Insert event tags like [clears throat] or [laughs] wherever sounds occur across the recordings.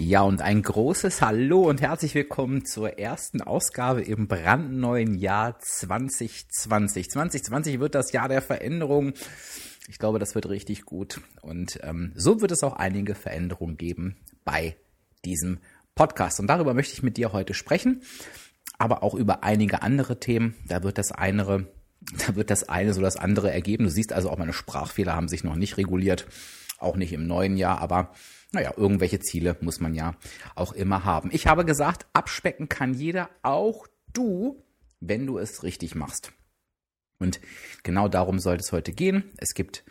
Ja, und ein großes Hallo und herzlich willkommen zur ersten Ausgabe im brandneuen Jahr 2020. 2020 wird das Jahr der Veränderung. Ich glaube, das wird richtig gut. Und ähm, so wird es auch einige Veränderungen geben bei diesem Podcast. Und darüber möchte ich mit dir heute sprechen, aber auch über einige andere Themen. Da wird das eine, da wird das eine so das andere ergeben. Du siehst also auch meine Sprachfehler haben sich noch nicht reguliert, auch nicht im neuen Jahr, aber naja, irgendwelche Ziele muss man ja auch immer haben. Ich habe gesagt, abspecken kann jeder, auch du, wenn du es richtig machst. Und genau darum sollte es heute gehen. Es gibt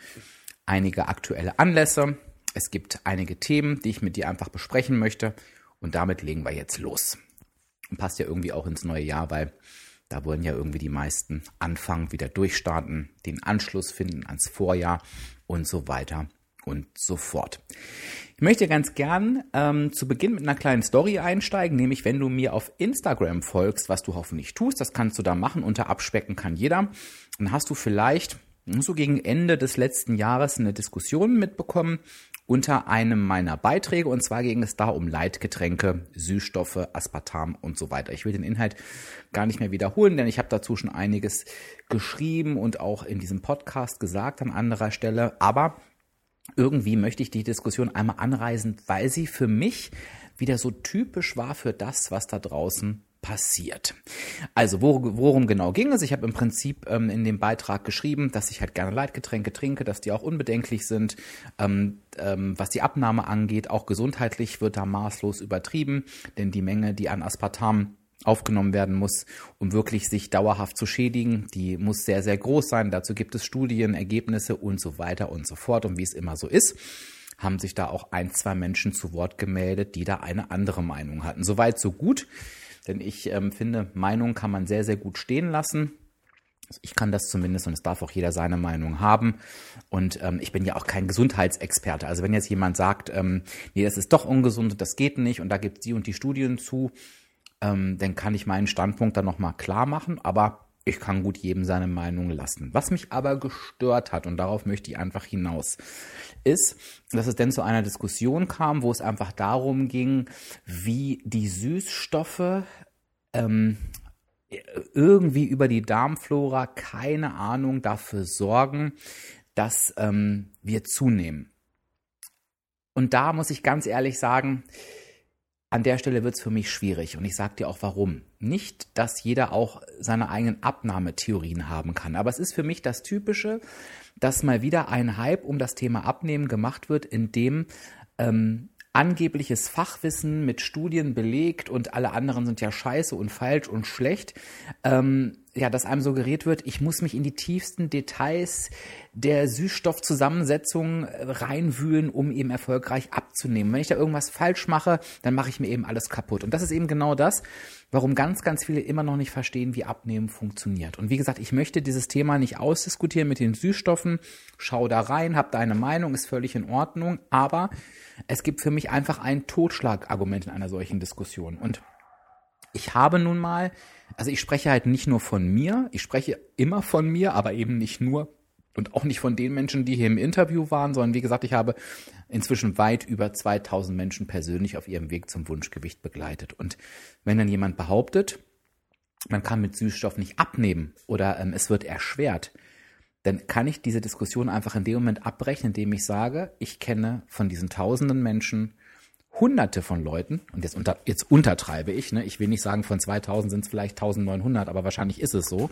einige aktuelle Anlässe, es gibt einige Themen, die ich mit dir einfach besprechen möchte. Und damit legen wir jetzt los. Und passt ja irgendwie auch ins neue Jahr, weil da wollen ja irgendwie die meisten anfangen, wieder durchstarten, den Anschluss finden ans Vorjahr und so weiter und so fort. Ich möchte ganz gern ähm, zu Beginn mit einer kleinen Story einsteigen, nämlich wenn du mir auf Instagram folgst, was du hoffentlich tust, das kannst du da machen, unter Abspecken kann jeder, dann hast du vielleicht so gegen Ende des letzten Jahres eine Diskussion mitbekommen unter einem meiner Beiträge und zwar ging es da um Leitgetränke, Süßstoffe, Aspartam und so weiter. Ich will den Inhalt gar nicht mehr wiederholen, denn ich habe dazu schon einiges geschrieben und auch in diesem Podcast gesagt an anderer Stelle, aber irgendwie möchte ich die Diskussion einmal anreisen, weil sie für mich wieder so typisch war für das, was da draußen passiert. Also worum genau ging es? Ich habe im Prinzip ähm, in dem Beitrag geschrieben, dass ich halt gerne Leitgetränke trinke, dass die auch unbedenklich sind, ähm, ähm, was die Abnahme angeht. Auch gesundheitlich wird da maßlos übertrieben, denn die Menge, die an Aspartam aufgenommen werden muss, um wirklich sich dauerhaft zu schädigen. Die muss sehr, sehr groß sein. Dazu gibt es Studien, Ergebnisse und so weiter und so fort. Und wie es immer so ist, haben sich da auch ein, zwei Menschen zu Wort gemeldet, die da eine andere Meinung hatten. Soweit, so gut. Denn ich ähm, finde, Meinung kann man sehr, sehr gut stehen lassen. Ich kann das zumindest und es darf auch jeder seine Meinung haben. Und ähm, ich bin ja auch kein Gesundheitsexperte. Also wenn jetzt jemand sagt, ähm, nee, das ist doch ungesund, das geht nicht und da gibt es die und die Studien zu, ähm, dann kann ich meinen Standpunkt dann nochmal klar machen, aber ich kann gut jedem seine Meinung lassen. Was mich aber gestört hat, und darauf möchte ich einfach hinaus, ist, dass es denn zu einer Diskussion kam, wo es einfach darum ging, wie die Süßstoffe ähm, irgendwie über die Darmflora, keine Ahnung, dafür sorgen, dass ähm, wir zunehmen. Und da muss ich ganz ehrlich sagen, an der Stelle wird es für mich schwierig und ich sage dir auch warum. Nicht, dass jeder auch seine eigenen Abnahmetheorien haben kann, aber es ist für mich das Typische, dass mal wieder ein Hype um das Thema Abnehmen gemacht wird, in dem ähm, angebliches Fachwissen mit Studien belegt und alle anderen sind ja scheiße und falsch und schlecht, ähm, ja, dass einem suggeriert wird, ich muss mich in die tiefsten Details der Süßstoffzusammensetzung äh, reinwühlen, um eben erfolgreich abzunehmen. Wenn ich da irgendwas falsch mache, dann mache ich mir eben alles kaputt. Und das ist eben genau das, warum ganz, ganz viele immer noch nicht verstehen, wie Abnehmen funktioniert. Und wie gesagt, ich möchte dieses Thema nicht ausdiskutieren mit den Süßstoffen. Schau da rein, hab deine Meinung, ist völlig in Ordnung. Aber es gibt für mich einfach ein Totschlagargument in einer solchen Diskussion. Und ich habe nun mal, also ich spreche halt nicht nur von mir, ich spreche immer von mir, aber eben nicht nur und auch nicht von den Menschen, die hier im Interview waren, sondern wie gesagt, ich habe inzwischen weit über 2000 Menschen persönlich auf ihrem Weg zum Wunschgewicht begleitet. Und wenn dann jemand behauptet, man kann mit Süßstoff nicht abnehmen oder ähm, es wird erschwert, dann kann ich diese Diskussion einfach in dem Moment abbrechen, indem ich sage, ich kenne von diesen tausenden Menschen hunderte von Leuten, und jetzt, unter, jetzt untertreibe ich, ne, ich will nicht sagen, von 2000 sind es vielleicht 1900, aber wahrscheinlich ist es so,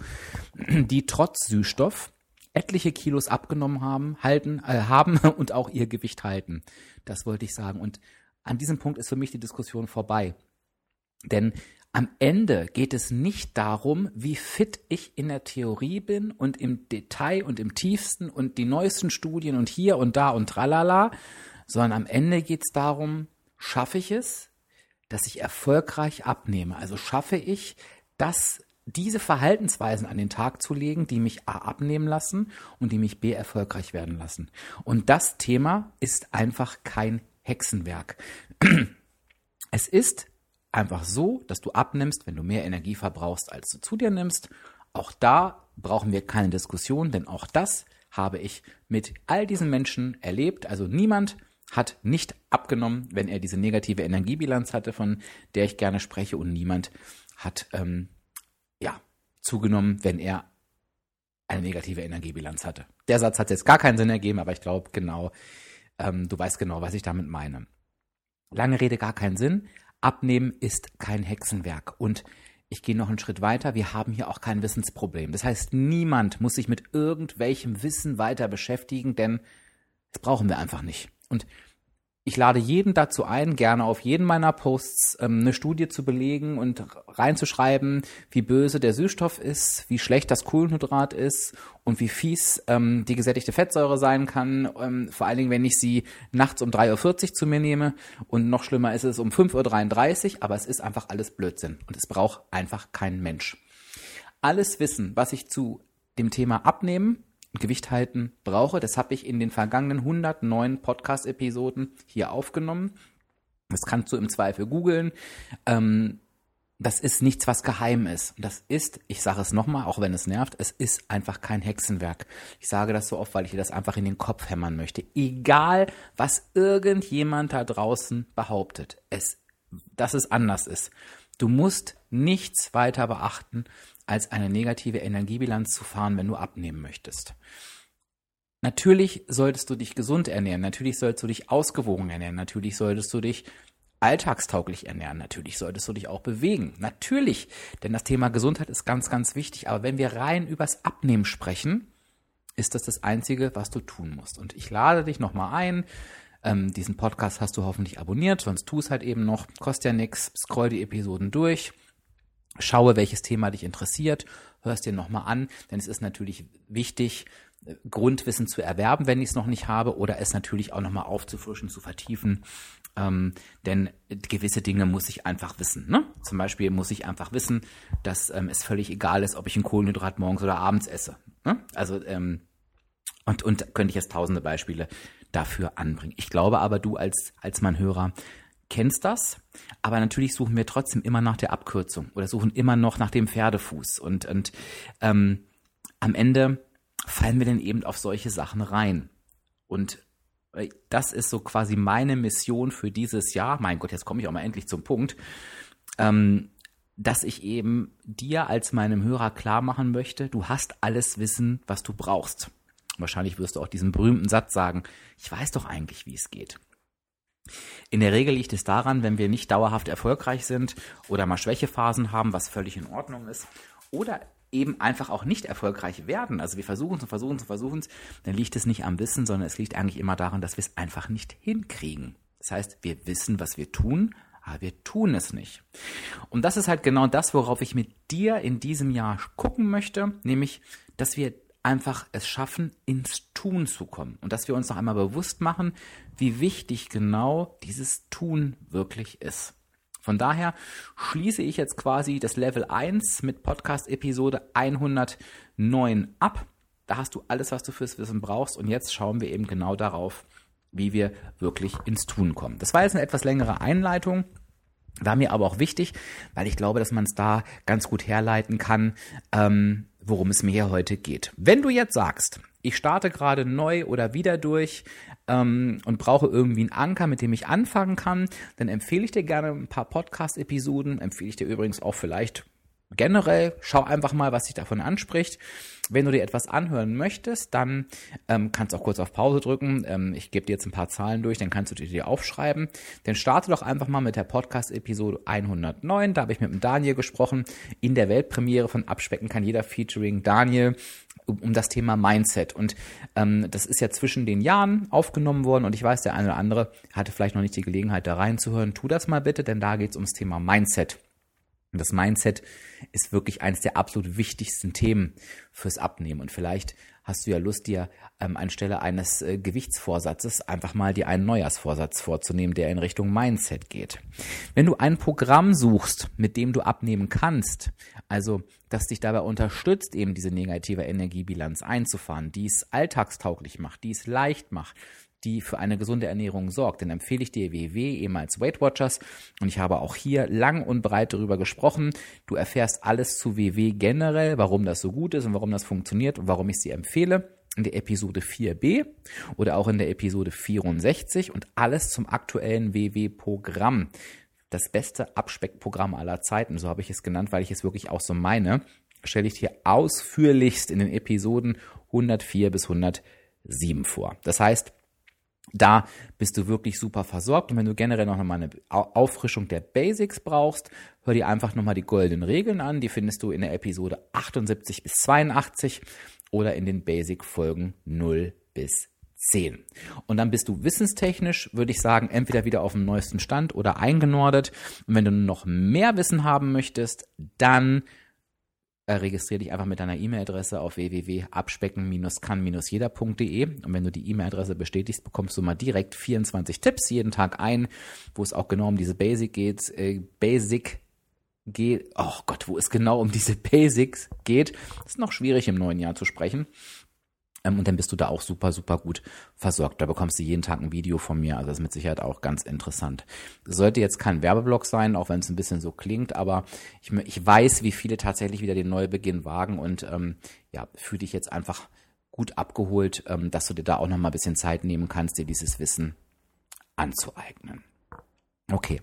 die trotz Süßstoff etliche Kilos abgenommen haben, halten, äh, haben [laughs] und auch ihr Gewicht halten. Das wollte ich sagen. Und an diesem Punkt ist für mich die Diskussion vorbei. Denn am Ende geht es nicht darum, wie fit ich in der Theorie bin und im Detail und im tiefsten und die neuesten Studien und hier und da und tralala, sondern am Ende geht es darum, schaffe ich es, dass ich erfolgreich abnehme. Also schaffe ich, dass diese Verhaltensweisen an den Tag zu legen, die mich A abnehmen lassen und die mich B erfolgreich werden lassen. Und das Thema ist einfach kein Hexenwerk. [clears throat] Es ist einfach so, dass du abnimmst, wenn du mehr Energie verbrauchst, als du zu dir nimmst. Auch da brauchen wir keine Diskussion, denn auch das habe ich mit all diesen Menschen erlebt. Also niemand hat nicht abgenommen, wenn er diese negative Energiebilanz hatte, von der ich gerne spreche, und niemand hat ähm, ja zugenommen, wenn er eine negative Energiebilanz hatte. Der Satz hat jetzt gar keinen Sinn ergeben, aber ich glaube genau, ähm, du weißt genau, was ich damit meine. Lange Rede, gar keinen Sinn. Abnehmen ist kein Hexenwerk. Und ich gehe noch einen Schritt weiter. Wir haben hier auch kein Wissensproblem. Das heißt, niemand muss sich mit irgendwelchem Wissen weiter beschäftigen, denn das brauchen wir einfach nicht. Und ich lade jeden dazu ein, gerne auf jeden meiner Posts ähm, eine Studie zu belegen und reinzuschreiben, wie böse der Süßstoff ist, wie schlecht das Kohlenhydrat ist und wie fies ähm, die gesättigte Fettsäure sein kann. Ähm, vor allen Dingen, wenn ich sie nachts um 3.40 Uhr zu mir nehme und noch schlimmer ist es um 5.33 Uhr, aber es ist einfach alles Blödsinn und es braucht einfach kein Mensch. Alles Wissen, was ich zu dem Thema Abnehmen, Gewicht halten brauche. Das habe ich in den vergangenen 109 Podcast-Episoden hier aufgenommen. Das kannst du im Zweifel googeln. Ähm, das ist nichts, was geheim ist. Das ist, ich sage es nochmal, auch wenn es nervt, es ist einfach kein Hexenwerk. Ich sage das so oft, weil ich dir das einfach in den Kopf hämmern möchte. Egal, was irgendjemand da draußen behauptet, es, dass es anders ist. Du musst nichts weiter beachten, als eine negative Energiebilanz zu fahren, wenn du abnehmen möchtest. Natürlich solltest du dich gesund ernähren, natürlich solltest du dich ausgewogen ernähren, natürlich solltest du dich alltagstauglich ernähren, natürlich solltest du dich auch bewegen. Natürlich, denn das Thema Gesundheit ist ganz, ganz wichtig. Aber wenn wir rein übers Abnehmen sprechen, ist das das Einzige, was du tun musst. Und ich lade dich nochmal ein. Ähm, diesen Podcast hast du hoffentlich abonniert, sonst tu es halt eben noch. Kostet ja nichts. Scroll die Episoden durch. Schaue, welches Thema dich interessiert, hörst dir nochmal an, denn es ist natürlich wichtig, äh, Grundwissen zu erwerben, wenn ich es noch nicht habe, oder es natürlich auch nochmal aufzufrischen, zu vertiefen. Ähm, denn gewisse Dinge muss ich einfach wissen. Ne? Zum Beispiel muss ich einfach wissen, dass ähm, es völlig egal ist, ob ich ein Kohlenhydrat morgens oder abends esse. Ne? Also ähm, und, und könnte ich jetzt tausende Beispiele dafür anbringen. Ich glaube aber, du als, als mein Hörer kennst das, aber natürlich suchen wir trotzdem immer nach der Abkürzung oder suchen immer noch nach dem Pferdefuß. Und, und ähm, am Ende fallen wir dann eben auf solche Sachen rein. Und äh, das ist so quasi meine Mission für dieses Jahr. Mein Gott, jetzt komme ich auch mal endlich zum Punkt. Ähm, dass ich eben dir als meinem Hörer klar machen möchte, du hast alles Wissen, was du brauchst. Wahrscheinlich wirst du auch diesen berühmten Satz sagen, ich weiß doch eigentlich, wie es geht. In der Regel liegt es daran, wenn wir nicht dauerhaft erfolgreich sind oder mal Schwächephasen haben, was völlig in Ordnung ist, oder eben einfach auch nicht erfolgreich werden. Also wir versuchen es und versuchen es und versuchen es, dann liegt es nicht am Wissen, sondern es liegt eigentlich immer daran, dass wir es einfach nicht hinkriegen. Das heißt, wir wissen, was wir tun, aber wir tun es nicht. Und das ist halt genau das, worauf ich mit dir in diesem Jahr gucken möchte, nämlich, dass wir einfach es schaffen, ins Tun zu kommen. Und dass wir uns noch einmal bewusst machen, wie wichtig genau dieses Tun wirklich ist. Von daher schließe ich jetzt quasi das Level 1 mit Podcast-Episode 109 ab. Da hast du alles, was du fürs Wissen brauchst. Und jetzt schauen wir eben genau darauf, wie wir wirklich ins Tun kommen. Das war jetzt eine etwas längere Einleitung. War mir aber auch wichtig, weil ich glaube, dass man es da ganz gut herleiten kann, ähm, worum es mir hier heute geht. Wenn du jetzt sagst, ich starte gerade neu oder wieder durch ähm, und brauche irgendwie einen Anker, mit dem ich anfangen kann, dann empfehle ich dir gerne ein paar Podcast-Episoden, empfehle ich dir übrigens auch vielleicht generell, schau einfach mal, was dich davon anspricht. Wenn du dir etwas anhören möchtest, dann ähm, kannst du auch kurz auf Pause drücken. Ähm, ich gebe dir jetzt ein paar Zahlen durch, dann kannst du dir die aufschreiben. Dann starte doch einfach mal mit der Podcast-Episode 109. Da habe ich mit dem Daniel gesprochen. In der Weltpremiere von Abspecken kann jeder featuring Daniel um, das Thema Mindset. Und ähm, das ist ja zwischen den Jahren aufgenommen worden und ich weiß, der eine oder andere hatte vielleicht noch nicht die Gelegenheit, da reinzuhören. Tu das mal bitte, denn da geht es ums Thema Mindset. Das Mindset ist wirklich eines der absolut wichtigsten Themen fürs Abnehmen. Und vielleicht hast du ja Lust, dir ähm, anstelle eines äh, Gewichtsvorsatzes einfach mal dir einen Neujahrsvorsatz vorzunehmen, der in Richtung Mindset geht. Wenn du ein Programm suchst, mit dem du abnehmen kannst, also das dich dabei unterstützt, eben diese negative Energiebilanz einzufahren, die es alltagstauglich macht, die es leicht macht, die für eine gesunde Ernährung sorgt, dann empfehle ich dir WW, ehemals Weight Watchers. Und ich habe auch hier lang und breit darüber gesprochen. Du erfährst alles zu WW generell, warum das so gut ist und warum das funktioniert und warum ich sie empfehle in der Episode 4b oder auch in der Episode 64 und alles zum aktuellen WW-Programm. Das beste Abspeckprogramm aller Zeiten, so habe ich es genannt, weil ich es wirklich auch so meine, stelle ich dir ausführlichst in den Episoden 104 bis 107 vor. Das heißt, da bist du wirklich super versorgt. Und wenn du generell noch mal eine Auffrischung der Basics brauchst, hör dir einfach nochmal die goldenen Regeln an. Die findest du in der Episode 78 bis 82 oder in den Basic-Folgen 0 bis 10. Und dann bist du wissenstechnisch, würde ich sagen, entweder wieder auf dem neuesten Stand oder eingenordet. Und wenn du noch mehr Wissen haben möchtest, dann äh, registriere dich einfach mit deiner E-Mail-Adresse auf www.abspecken-kann-jeder.de und wenn du die E-Mail-Adresse bestätigst, bekommst du mal direkt 24 Tipps jeden Tag ein, wo es auch genau um diese Basic geht, äh, Basic geht, oh Gott, wo es genau um diese [laughs] Basics geht. Ist noch schwierig im neuen Jahr zu sprechen. Ähm, und dann bist du da auch super, super gut versorgt. Da bekommst du jeden Tag ein Video von mir. Also das ist mit Sicherheit auch ganz interessant. Sollte jetzt kein Werbeblock sein, auch wenn es ein bisschen so klingt, aber ich, ich weiß, wie viele tatsächlich wieder den Neubeginn wagen und ähm, ja, fühle dich jetzt einfach gut abgeholt, ähm, dass du dir da auch noch mal ein bisschen Zeit nehmen kannst, dir dieses Wissen anzueignen. Okay.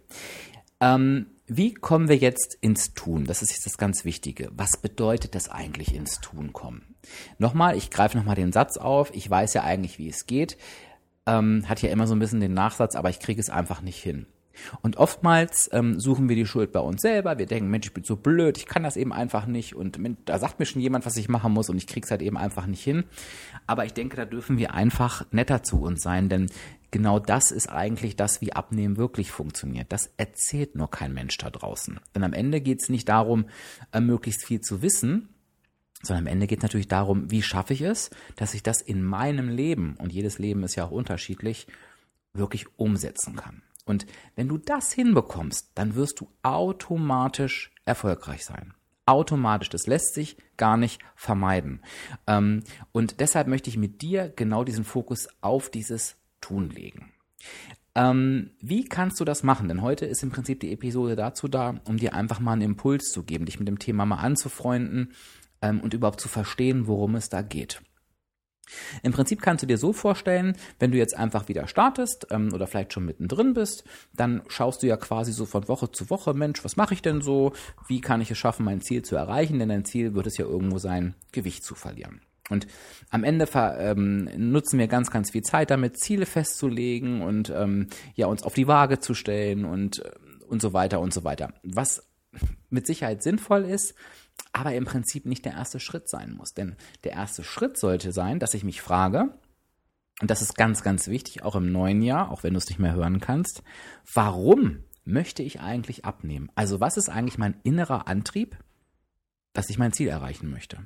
Ähm, wie kommen wir jetzt ins Tun? Das ist jetzt das ganz Wichtige. Was bedeutet das eigentlich ins Tun kommen? Nochmal, ich greife nochmal den Satz auf. Ich weiß ja eigentlich, wie es geht. Ähm, hat ja immer so ein bisschen den Nachsatz, aber ich kriege es einfach nicht hin. Und oftmals ähm, suchen wir die Schuld bei uns selber. Wir denken, Mensch, ich bin so blöd, ich kann das eben einfach nicht. Und da sagt mir schon jemand, was ich machen muss und ich krieg's halt eben einfach nicht hin. Aber ich denke, da dürfen wir einfach netter zu uns sein, denn genau das ist eigentlich das, wie Abnehmen wirklich funktioniert. Das erzählt nur kein Mensch da draußen. Denn am Ende geht es nicht darum, äh, möglichst viel zu wissen, sondern am Ende geht es natürlich darum, wie schaffe ich es, dass ich das in meinem Leben, und jedes Leben ist ja auch unterschiedlich, wirklich umsetzen kann. Und wenn du das hinbekommst, dann wirst du automatisch erfolgreich sein. Automatisch, das lässt sich gar nicht vermeiden. Ähm, und deshalb möchte ich mit dir genau diesen Fokus auf dieses Tun legen. Ähm, wie kannst du das machen? Denn heute ist im Prinzip die Episode dazu da, um dir einfach mal einen Impuls zu geben, dich mit dem Thema mal anzufreunden ähm, und überhaupt zu verstehen, worum es da geht. Im Prinzip kannst du dir so vorstellen, wenn du jetzt einfach wieder startest ähm, oder vielleicht schon mittendrin bist, dann schaust du ja quasi so von Woche zu Woche, Mensch, was mache ich denn so? Wie kann ich es schaffen, mein Ziel zu erreichen? Denn dein Ziel wird es ja irgendwo sein, Gewicht zu verlieren. Und am Ende ähm, nutzen wir ganz, ganz viel Zeit damit, Ziele festzulegen und ähm, ja uns auf die Waage zu stellen und äh, und so weiter und so weiter. Was mit Sicherheit sinnvoll ist, aber im Prinzip nicht der erste Schritt sein muss. Denn der erste Schritt sollte sein, dass ich mich frage, und das ist ganz, ganz wichtig, auch im neuen Jahr, auch wenn du es nicht mehr hören kannst, warum möchte ich eigentlich abnehmen? Also was ist eigentlich mein innerer Antrieb? Dass ich mein Ziel erreichen möchte.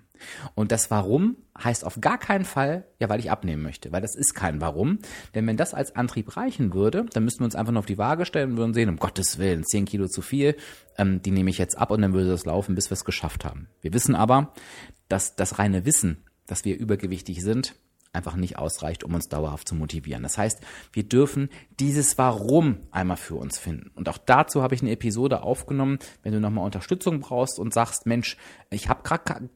Und das Warum heißt auf gar keinen Fall, ja, weil ich abnehmen möchte, weil das ist kein Warum. Denn wenn das als Antrieb reichen würde, dann müssten wir uns einfach nur auf die Waage stellen und würden sehen, um Gottes Willen, 10 Kilo zu viel, ähm, die nehme ich jetzt ab und dann würde das laufen, bis wir es geschafft haben. Wir wissen aber, dass das reine Wissen, dass wir übergewichtig sind, einfach nicht ausreicht, um uns dauerhaft zu motivieren. Das heißt, wir dürfen dieses Warum einmal für uns finden. Und auch dazu habe ich eine Episode aufgenommen, wenn du nochmal Unterstützung brauchst und sagst, Mensch, ich habe gerade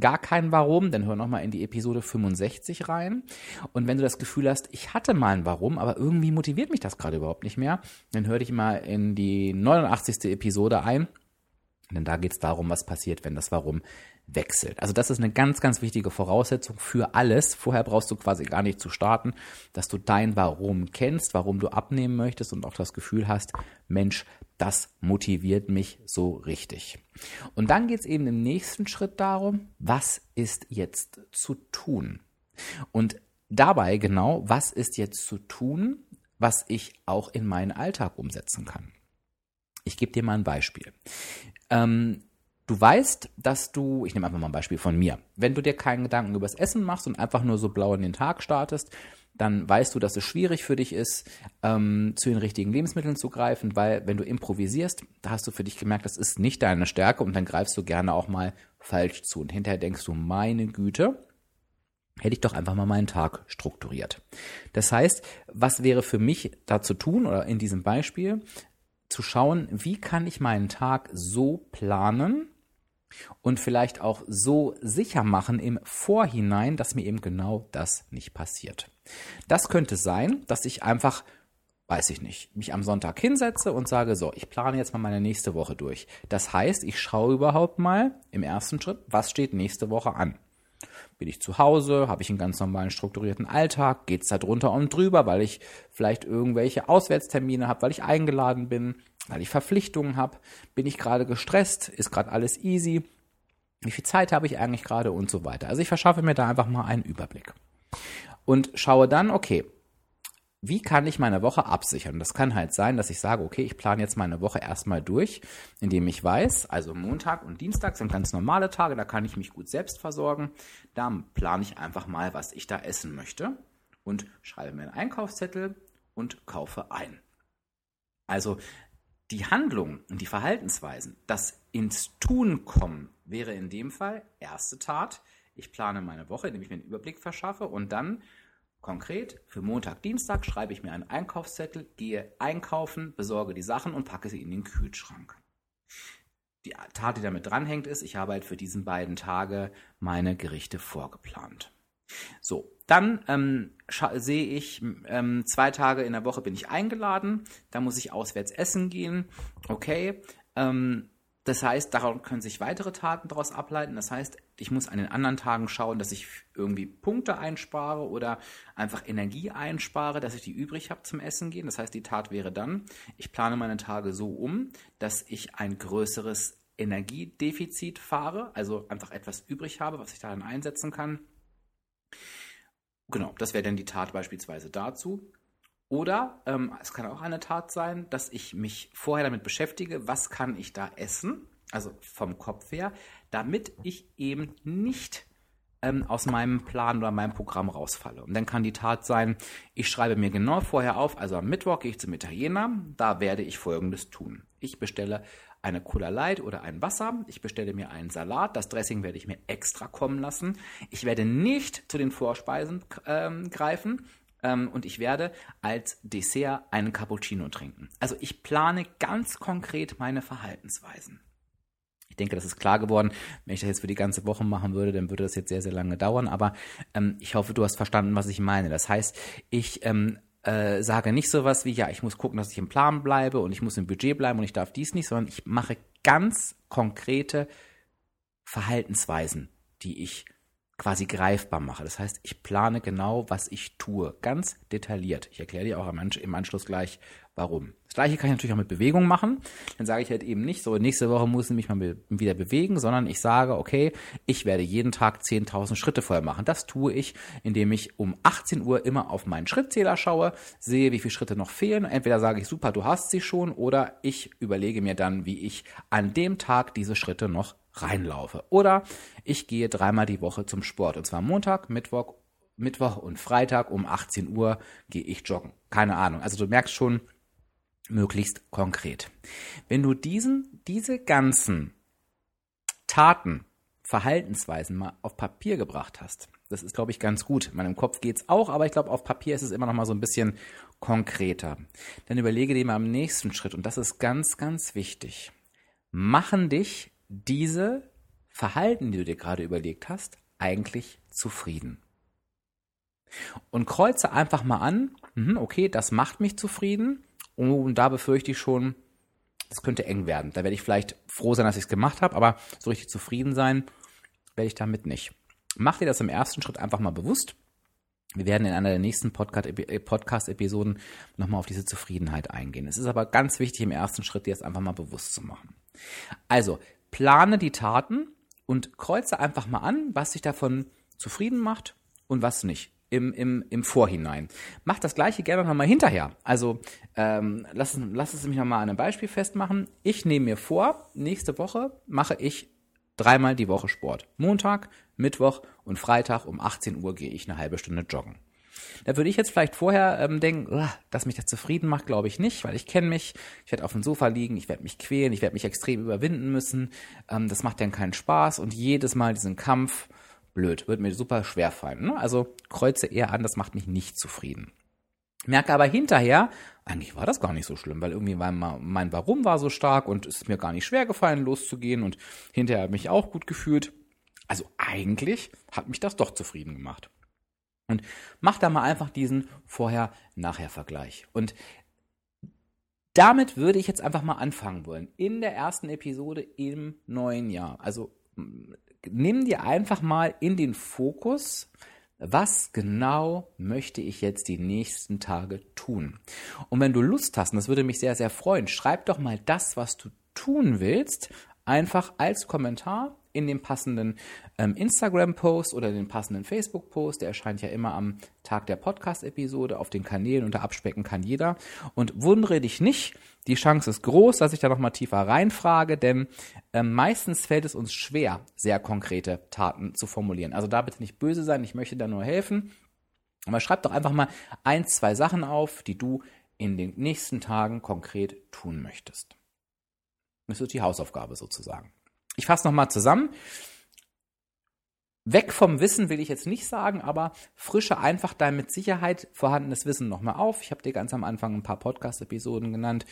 gar kein Warum, dann hör nochmal in die Episode 65 rein. Und wenn du das Gefühl hast, ich hatte mal ein Warum, aber irgendwie motiviert mich das gerade überhaupt nicht mehr, dann hör dich mal in die 89. Episode ein. Denn da geht es darum, was passiert, wenn das Warum wechselt. Also das ist eine ganz, ganz wichtige Voraussetzung für alles. Vorher brauchst du quasi gar nicht zu starten, dass du dein Warum kennst, warum du abnehmen möchtest und auch das Gefühl hast, Mensch, das motiviert mich so richtig. Und dann geht es eben im nächsten Schritt darum, was ist jetzt zu tun? Und dabei genau, was ist jetzt zu tun, was ich auch in meinen Alltag umsetzen kann. Ich gebe dir mal ein Beispiel. Ähm, du weißt, dass du, ich nehme einfach mal ein Beispiel von mir, wenn du dir keinen Gedanken übers Essen machst und einfach nur so blau in den Tag startest, dann weißt du, dass es schwierig für dich ist, ähm, zu den richtigen Lebensmitteln zu greifen, weil wenn du improvisierst, da hast du für dich gemerkt, das ist nicht deine Stärke und dann greifst du gerne auch mal falsch zu. Und hinterher denkst du, meine Güte, hätte ich doch einfach mal meinen Tag strukturiert. Das heißt, was wäre für mich da zu tun oder in diesem Beispiel, zu schauen, wie kann ich meinen Tag so planen, und vielleicht auch so sicher machen im Vorhinein, dass mir eben genau das nicht passiert. Das könnte sein, dass ich einfach weiß ich nicht, mich am Sonntag hinsetze und sage, so, ich plane jetzt mal meine nächste Woche durch. Das heißt, ich schaue überhaupt mal im ersten Schritt, was steht nächste Woche an. Bin ich zu Hause? Habe ich einen ganz normalen strukturierten Alltag? Geht es da drunter und drüber, weil ich vielleicht irgendwelche Auswärtstermine habe, weil ich eingeladen bin, weil ich Verpflichtungen habe? Bin ich gerade gestresst? Ist gerade alles easy? Wie viel Zeit habe ich eigentlich gerade und so weiter? Also ich verschaffe mir da einfach mal einen Überblick. Und schaue dann, okay, wie kann ich meine Woche absichern? Das kann halt sein, dass ich sage, okay, ich plane jetzt meine Woche erstmal durch, indem ich weiß, also Montag und Dienstag sind ganz normale Tage, da kann ich mich gut selbst versorgen. Da plane ich einfach mal, was ich da essen möchte und schreibe mir einen Einkaufszettel und kaufe ein. Also die Handlung und die Verhaltensweisen, das ins Tun kommen, wäre in dem Fall erste Tat. Ich plane meine Woche, indem ich mir einen Überblick verschaffe und dann Konkret, für Montag, Dienstag schreibe ich mir einen Einkaufszettel, gehe einkaufen, besorge die Sachen und packe sie in den Kühlschrank. Die Tat, die damit dranhängt, ist, ich habe halt für diesen beiden Tage meine Gerichte vorgeplant. So, dann ähm, sehe ich, ähm, zwei Tage in der Woche bin ich eingeladen, da muss ich auswärts essen gehen. Okay, ähm, das heißt, daraus können sich weitere Taten daraus ableiten. Das heißt, ich muss an den anderen Tagen schauen, dass ich irgendwie Punkte einspare oder einfach Energie einspare, dass ich die übrig habe zum Essen gehen. Das heißt, die Tat wäre dann, ich plane meine Tage so um, dass ich ein größeres Energiedefizit fahre, also einfach etwas übrig habe, was ich darin einsetzen kann. Genau, das wäre dann die Tat beispielsweise dazu. Oder ähm, es kann auch eine Tat sein, dass ich mich vorher damit beschäftige, was kann ich da essen, also vom Kopf her, damit ich eben nicht ähm, aus meinem Plan oder meinem Programm rausfalle. Und dann kann die Tat sein, ich schreibe mir genau vorher auf, also am Mittwoch gehe ich zum Italiener, da werde ich Folgendes tun. Ich bestelle eine Cola Light oder ein Wasser. Ich bestelle mir einen Salat. Das Dressing werde ich mir extra kommen lassen. Ich werde nicht zu den Vorspeisen ähm, greifen, ähm, und ich werde als Dessert einen Cappuccino trinken. Also ich plane ganz konkret meine Verhaltensweisen. Ich denke, das ist klar geworden. Wenn ich das jetzt für die ganze Woche machen würde, dann würde das jetzt sehr, sehr lange dauern. Aber ähm, ich hoffe, du hast verstanden, was ich meine. Das heißt, ich ähm, äh, sage nicht sowas wie, ja, ich muss gucken, dass ich im Plan bleibe und ich muss im Budget bleiben und ich darf dies nicht, sondern ich mache ganz konkrete Verhaltensweisen, die ich quasi greifbar mache. Das heißt, ich plane genau, was ich tue, ganz detailliert. Ich erkläre dir auch im Anschluss gleich, warum. Das gleiche kann ich natürlich auch mit Bewegung machen. Dann sage ich halt eben nicht so, nächste Woche muss ich mich mal wieder bewegen, sondern ich sage, okay, ich werde jeden Tag 10.000 Schritte voll machen. Das tue ich, indem ich um 18 Uhr immer auf meinen Schrittzähler schaue, sehe, wie viele Schritte noch fehlen. Entweder sage ich, super, du hast sie schon, oder ich überlege mir dann, wie ich an dem Tag diese Schritte noch reinlaufe. Oder ich gehe dreimal die Woche zum Sport. Und zwar Montag, Mittwoch, Mittwoch und Freitag um 18 Uhr gehe ich joggen. Keine Ahnung. Also du merkst schon, möglichst konkret. Wenn du diesen, diese ganzen Taten, Verhaltensweisen mal auf Papier gebracht hast, das ist, glaube ich, ganz gut. In meinem Kopf geht's auch, aber ich glaube, auf Papier ist es immer noch mal so ein bisschen konkreter. Dann überlege dir mal am nächsten Schritt, und das ist ganz, ganz wichtig. Machen dich diese Verhalten, die du dir gerade überlegt hast, eigentlich zufrieden? Und kreuze einfach mal an, mhm, okay, das macht mich zufrieden. Und da befürchte ich schon, das könnte eng werden. Da werde ich vielleicht froh sein, dass ich es gemacht habe, aber so richtig zufrieden sein werde ich damit nicht. Mach dir das im ersten Schritt einfach mal bewusst. Wir werden in einer der nächsten Podcast-Episoden nochmal auf diese Zufriedenheit eingehen. Es ist aber ganz wichtig, im ersten Schritt dir das einfach mal bewusst zu machen. Also, plane die Taten und kreuze einfach mal an, was dich davon zufrieden macht und was nicht. Im, im, im Vorhinein. Mach das gleiche gerne nochmal hinterher. Also ähm, lass, lass es mich nochmal an einem Beispiel festmachen. Ich nehme mir vor, nächste Woche mache ich dreimal die Woche Sport. Montag, Mittwoch und Freitag um 18 Uhr gehe ich eine halbe Stunde joggen. Da würde ich jetzt vielleicht vorher ähm, denken, dass mich das zufrieden macht, glaube ich nicht, weil ich kenne mich, ich werde auf dem Sofa liegen, ich werde mich quälen, ich werde mich extrem überwinden müssen. Ähm, das macht dann keinen Spaß und jedes Mal diesen Kampf, blöd, wird mir super schwer fallen. Ne? Also kreuze eher an, das macht mich nicht zufrieden. Merke aber hinterher, eigentlich war das gar nicht so schlimm, weil irgendwie mein, mein Warum war so stark und es ist mir gar nicht schwer gefallen, loszugehen und hinterher habe ich mich auch gut gefühlt. Also eigentlich hat mich das doch zufrieden gemacht. Und mach da mal einfach diesen Vorher-Nachher-Vergleich. Und damit würde ich jetzt einfach mal anfangen wollen. In der ersten Episode im neuen Jahr. Also nimm dir einfach mal in den Fokus, was genau möchte ich jetzt die nächsten Tage tun? Und wenn du Lust hast, und das würde mich sehr, sehr freuen, schreib doch mal das, was du tun willst, einfach als Kommentar in dem passenden ähm, Instagram-Post oder den passenden Facebook-Post. Der erscheint ja immer am Tag der Podcast-Episode auf den Kanälen da abspecken kann jeder. Und wundere dich nicht, die Chance ist groß, dass ich da nochmal tiefer reinfrage, denn ähm, meistens fällt es uns schwer, sehr konkrete Taten zu formulieren. Also da bitte nicht böse sein, ich möchte da nur helfen. Aber schreib doch einfach mal ein, zwei Sachen auf, die du in den nächsten Tagen konkret tun möchtest. Das ist die Hausaufgabe sozusagen. Ich fasse nochmal zusammen. Weg vom Wissen will ich jetzt nicht sagen, aber frische einfach dein mit Sicherheit vorhandenes Wissen nochmal auf. Ich habe dir ganz am Anfang ein paar Podcast-Episoden genannt.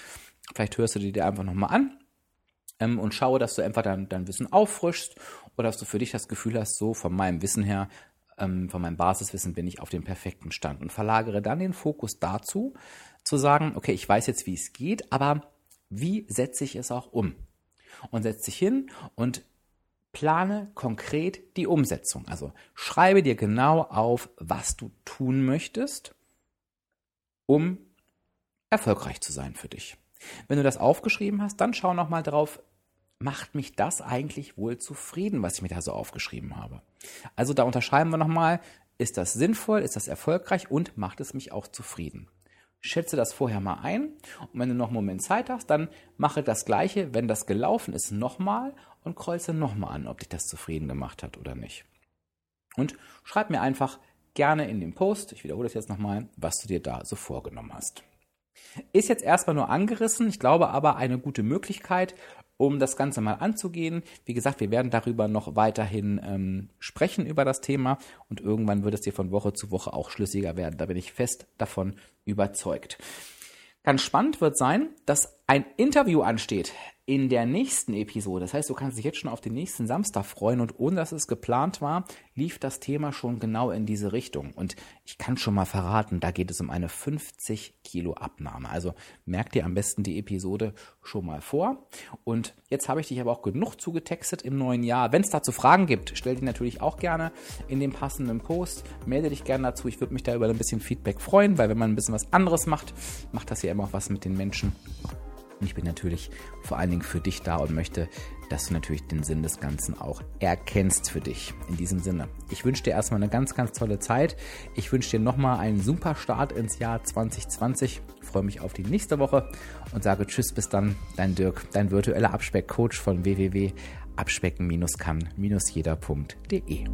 Vielleicht hörst du die dir einfach nochmal an ähm, und schaue, dass du einfach dein, dein Wissen auffrischst oder dass du für dich das Gefühl hast, so von meinem Wissen her, ähm, von meinem Basiswissen bin ich auf dem perfekten Stand und verlagere dann den Fokus dazu, zu sagen, okay, ich weiß jetzt, wie es geht, aber wie setze ich es auch um? Und setz dich hin und plane konkret die Umsetzung. Also schreibe dir genau auf, was du tun möchtest, um erfolgreich zu sein für dich. Wenn du das aufgeschrieben hast, dann schau nochmal drauf, macht mich das eigentlich wohl zufrieden, was ich mir da so aufgeschrieben habe. Also da unterscheiden wir nochmal, ist das sinnvoll, ist das erfolgreich und macht es mich auch zufrieden schätze das vorher mal ein und wenn du noch einen Moment Zeit hast, dann mache das gleiche, wenn das gelaufen ist, nochmal und kreuze nochmal an, ob dich das zufrieden gemacht hat oder nicht. Und schreib mir einfach gerne in den Post, ich wiederhole das jetzt nochmal, was du dir da so vorgenommen hast. Ist jetzt erstmal nur angerissen, ich glaube aber eine gute Möglichkeit, um das Ganze mal anzugehen. Wie gesagt, wir werden darüber noch weiterhin ähm, sprechen über das Thema und irgendwann wird es dir von Woche zu Woche auch schlüssiger werden. Da bin ich fest davon überzeugt. Ganz spannend wird sein, dass ein Interview ansteht in der nächsten Episode. Das heißt, du kannst dich jetzt schon auf den nächsten Samstag freuen und ohne dass es geplant war, lief das Thema schon genau in diese Richtung. Und ich kann schon mal verraten, da geht es um eine 50 Kilo Abnahme. Also merk dir am besten die Episode schon mal vor. Und jetzt habe ich dich aber auch genug zugetextet im neuen Jahr. Wenn es dazu Fragen gibt, stell die natürlich auch gerne in den passenden Post. Melde dich gerne dazu. Ich würde mich da über ein bisschen Feedback freuen, weil wenn man ein bisschen was anderes macht, macht das ja immer auch was mit den Menschen. Und ich bin natürlich vor allen Dingen für dich da und möchte, dass du natürlich den Sinn des Ganzen auch erkennst für dich. In diesem Sinne, ich wünsche dir erstmal eine ganz, ganz tolle Zeit. Ich wünsche dir nochmal einen super Start ins Jahr 2020. Ich freue mich auf die nächste Woche und sage Tschüss, bis dann, dein Dirk, dein virtueller Abspeckcoach von www.abspecken-kann-jeder.de.